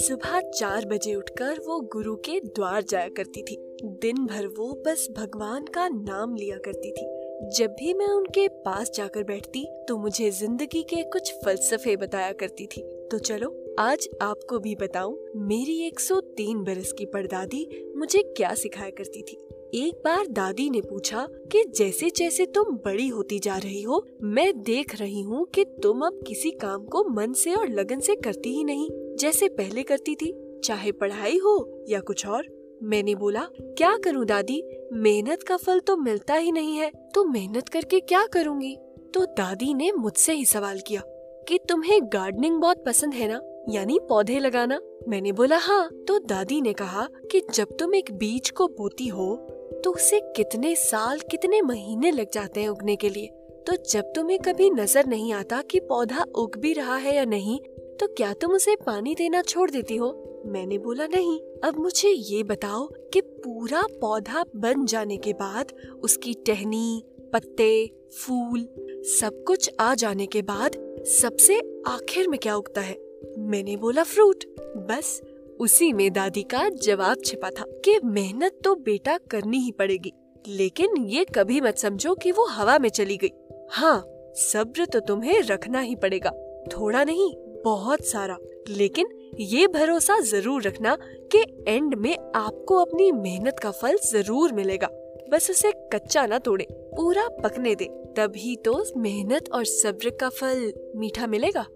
सुबह चार बजे उठकर वो गुरु के द्वार जाया करती थी। दिन भर वो बस भगवान का नाम लिया करती थी। जब भी मैं उनके पास जाकर बैठती तो मुझे ज़िंदगी के कुछ फलसफे बताया करती थी। तो चलो, आज आपको भी बताऊँ, मेरी 103 बरस की परदादी मुझे क्या सिखाया करती थी। एक बार दादी ने पूछा कि जैसे जैसे तुम बड़ी होती जा रही हो, मैं देख रही हूँ कि तुम अब किसी काम को मन से और लगन से करती ही नहीं, जैसे पहले करती थी, चाहे पढ़ाई हो या कुछ और। मैंने बोला, क्या करूँ दादी? मेहनत का फल तो मिलता ही नहीं है तो मेहनत करके क्या करूँगी? तो दादी ने मुझसे ही सवाल किया, कि तुम्हें गार्डनिंग बहुत पसंद है ना? यानी पौधे लगाना? मैंने बोला हाँ। तो दादी ने कहा कि जब तुम एक बीज को बोती हो तो उसे कितने साल, कितने महीने लग जाते हैं उगने के लिए? तो जब तुम्हें कभी नज़र नहीं आता कि पौधा उग भी रहा है या नहीं तो क्या तुम उसे पानी देना छोड़ देती हो? मैंने बोला, नहीं, अब मुझे ये बताओ कि पूरा पौधा बन जाने के बाद उसकी टहनी, पत्ते, फूल, सब कुछ आ जाने के बाद सबसे आखिर में क्या उगता है? मैंने बोला, फ्रूट। बस उसी में दादी का जवाब छिपा था कि मेहनत तो बेटा करनी ही पड़ेगी, लेकिन ये कभी मत समझो कि वो हवा में चली गई। हाँ सब्र तो तुम्हें रखना ही पड़ेगा, थोड़ा नहीं, बहुत सारा। लेकिन ये भरोसा ज़रूर रखना कि एंड में आपको अपनी मेहनत का फल ज़रूर मिलेगा। बस उसे कच्चा ना तोड़े, पूरा पकने दे, तभी तो मेहनत और सब्र का फल मीठा मिलेगा।